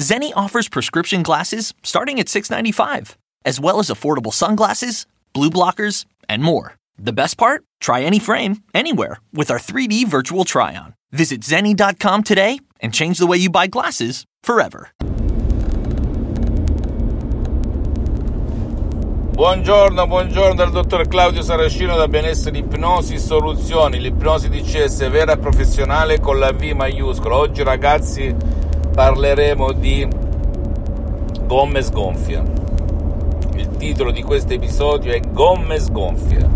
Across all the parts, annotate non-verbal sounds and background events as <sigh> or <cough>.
Zenni offers prescription glasses starting at $6.95, as well as affordable sunglasses, blue blockers, and more. The best part? Try any frame, anywhere, with our 3D virtual try on. Visit Zenni.com today and change the way you buy glasses forever. Buongiorno, buongiorno dal dottor Claudio Saracino da Benessere Ipnosi Soluzioni, l'ipnosi DCS vera e professionale con la V maiuscola. Oggi ragazzi parleremo di gomme sgonfie. Il titolo di questo episodio è Gomme sgonfie.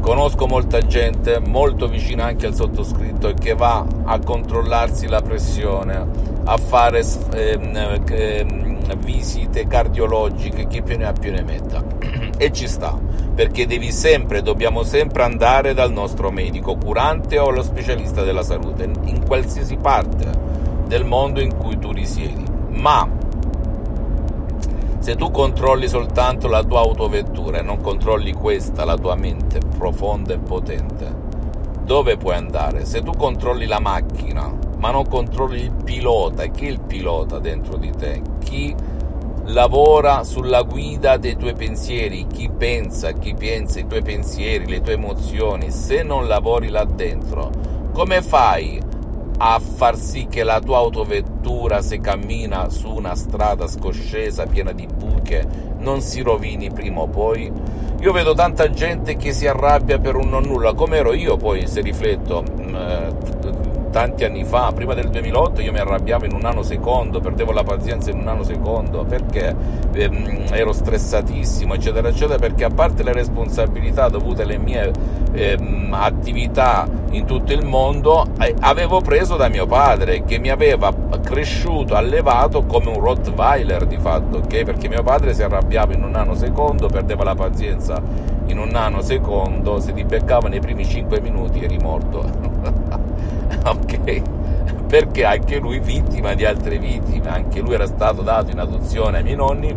Conosco molta gente molto vicina anche al sottoscritto che va a controllarsi la pressione, a fare ehm, ehm, visite cardiologiche, chi più ne ha più ne metta. e ci sta, perché devi sempre, dobbiamo sempre andare dal nostro medico curante o allo specialista della salute, in qualsiasi parte del mondo in cui tu risiedi. Ma se tu controlli soltanto la tua autovettura e non controlli questa, la tua mente profonda e potente, dove puoi andare? Se tu controlli la macchina, ma non controlli il pilota, chi è il pilota dentro di te? Chi lavora sulla guida dei tuoi pensieri, chi pensa, chi pensa i tuoi pensieri, le tue emozioni, se non lavori là dentro, come fai a far sì che la tua autovettura, se cammina su una strada scoscesa piena di buche, non si rovini prima o poi? Io vedo tanta gente che si arrabbia per un non nulla, come ero io poi, se rifletto, mm, eh, tanti anni fa, prima del 2008, io mi arrabbiavo in un nanosecondo, perdevo la pazienza in un nanosecondo perché ehm, ero stressatissimo, eccetera, eccetera, perché a parte le responsabilità dovute alle mie ehm, attività in tutto il mondo, eh, avevo preso da mio padre che mi aveva cresciuto, allevato come un Rottweiler di fatto, ok? Perché mio padre si arrabbiava in un nanosecondo, perdeva la pazienza in un nanosecondo, se ti beccava nei primi 5 minuti eri morto. <laughs> <laughs> ok? Perché anche lui vittima di altre vittime, anche lui era stato dato in adozione ai miei nonni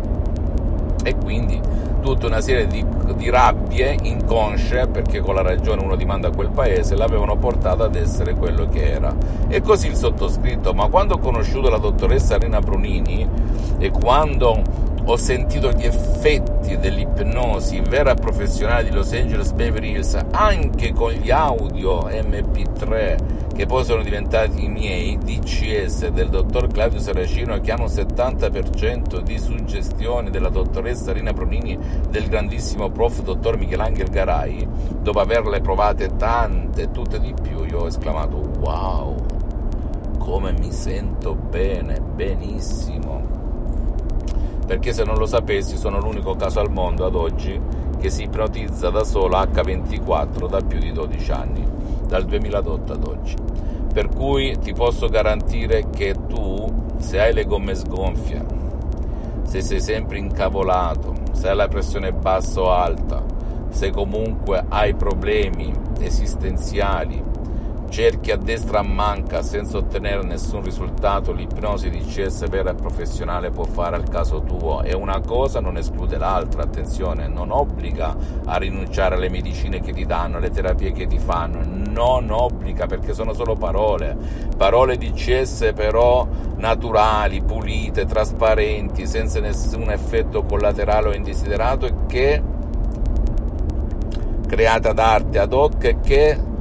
e quindi tutta una serie di, di rabbie inconsce, perché con la ragione uno dimanda a quel paese, l'avevano portato ad essere quello che era. E così il sottoscritto, ma quando ho conosciuto la dottoressa Rina Brunini e quando ho sentito gli effetti dell'ipnosi vera professionale di Los Angeles Beverly Hills anche con gli audio MP3 che poi sono diventati i miei DCS del dottor Claudio Saracino che hanno un 70% di suggestioni della dottoressa Rina Pronini del grandissimo prof dottor Michelangelo Garai. Dopo averle provate tante tutte di più io ho esclamato wow come mi sento bene benissimo perché se non lo sapessi sono l'unico caso al mondo ad oggi che si ipnotizza da solo H24 da più di 12 anni, dal 2008 ad oggi. Per cui ti posso garantire che tu, se hai le gomme sgonfie, se sei sempre incavolato, se hai la pressione bassa o alta, se comunque hai problemi esistenziali, cerchi a destra manca senza ottenere nessun risultato, l'ipnosi di CS vera e professionale può fare al caso tuo. E una cosa non esclude l'altra, attenzione, non obbliga a rinunciare alle medicine che ti danno, alle terapie che ti fanno, non obbliga perché sono solo parole, parole di CS però naturali, pulite, trasparenti, senza nessun effetto collaterale o indesiderato e che creata d'arte ad hoc e che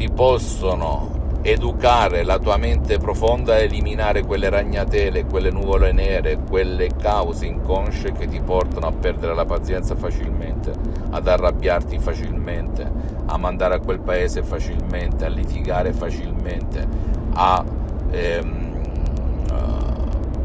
ti possono educare la tua mente profonda a eliminare quelle ragnatele, quelle nuvole nere, quelle cause inconsce che ti portano a perdere la pazienza facilmente, ad arrabbiarti facilmente, a mandare a quel paese facilmente, a litigare facilmente, a ehm,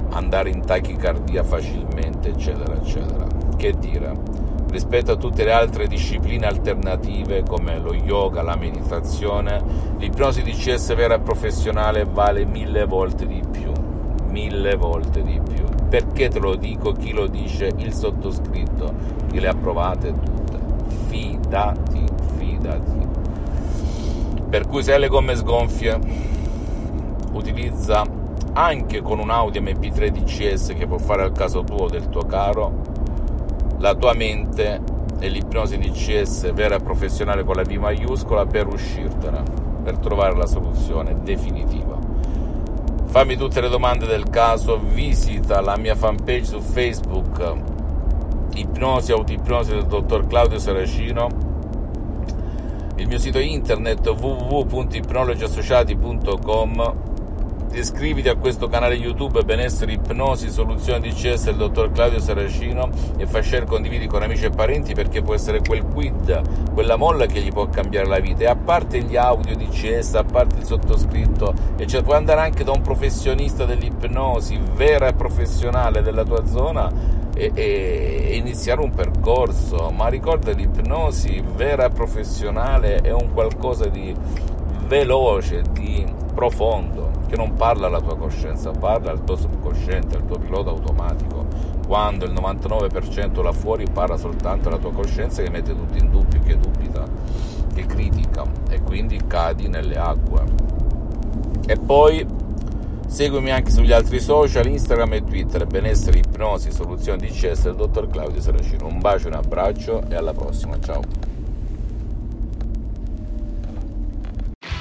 andare in tachicardia facilmente, eccetera, eccetera. Che dire? Rispetto a tutte le altre discipline alternative come lo yoga, la meditazione, l'ipnosi di CS vera e professionale vale mille volte di più, mille volte di più. Perché te lo dico? Chi lo dice? Il sottoscritto, che le ha provate tutte. Fidati, fidati. Per cui se hai le gomme sgonfie, utilizza anche con un Audi MP3 DCS che può fare al caso tuo del tuo caro la tua mente e l'ipnosi di CS vera e professionale con la V maiuscola per uscirtene, per trovare la soluzione definitiva. Fammi tutte le domande del caso, visita la mia fanpage su Facebook, Ipnosi Autoipnosi del dottor Claudio Saracino, il mio sito internet www.ipnologiassociati.com Iscriviti a questo canale YouTube Benessere Ipnosi Soluzione DCS del dottor Claudio Saracino e fai share condividi con amici e parenti perché può essere quel quid, quella molla che gli può cambiare la vita. E a parte gli audio DCS, a parte il sottoscritto, e cioè puoi andare anche da un professionista dell'ipnosi vera e professionale della tua zona e, e, iniziare un percorso. Ma ricorda l'ipnosi vera e professionale è un qualcosa di veloce, di profondo che non parla alla tua coscienza, parla al tuo subconsciente, al tuo pilota automatico. Quando il 99% là fuori parla soltanto alla tua coscienza che mette tutto in dubbio, che dubita, che critica e quindi cadi nelle acque. E poi seguimi anche sugli altri social, Instagram e Twitter, benessere, ipnosi, soluzioni di CS del dottor Claudio Saracino. Un bacio, un abbraccio e alla prossima, ciao.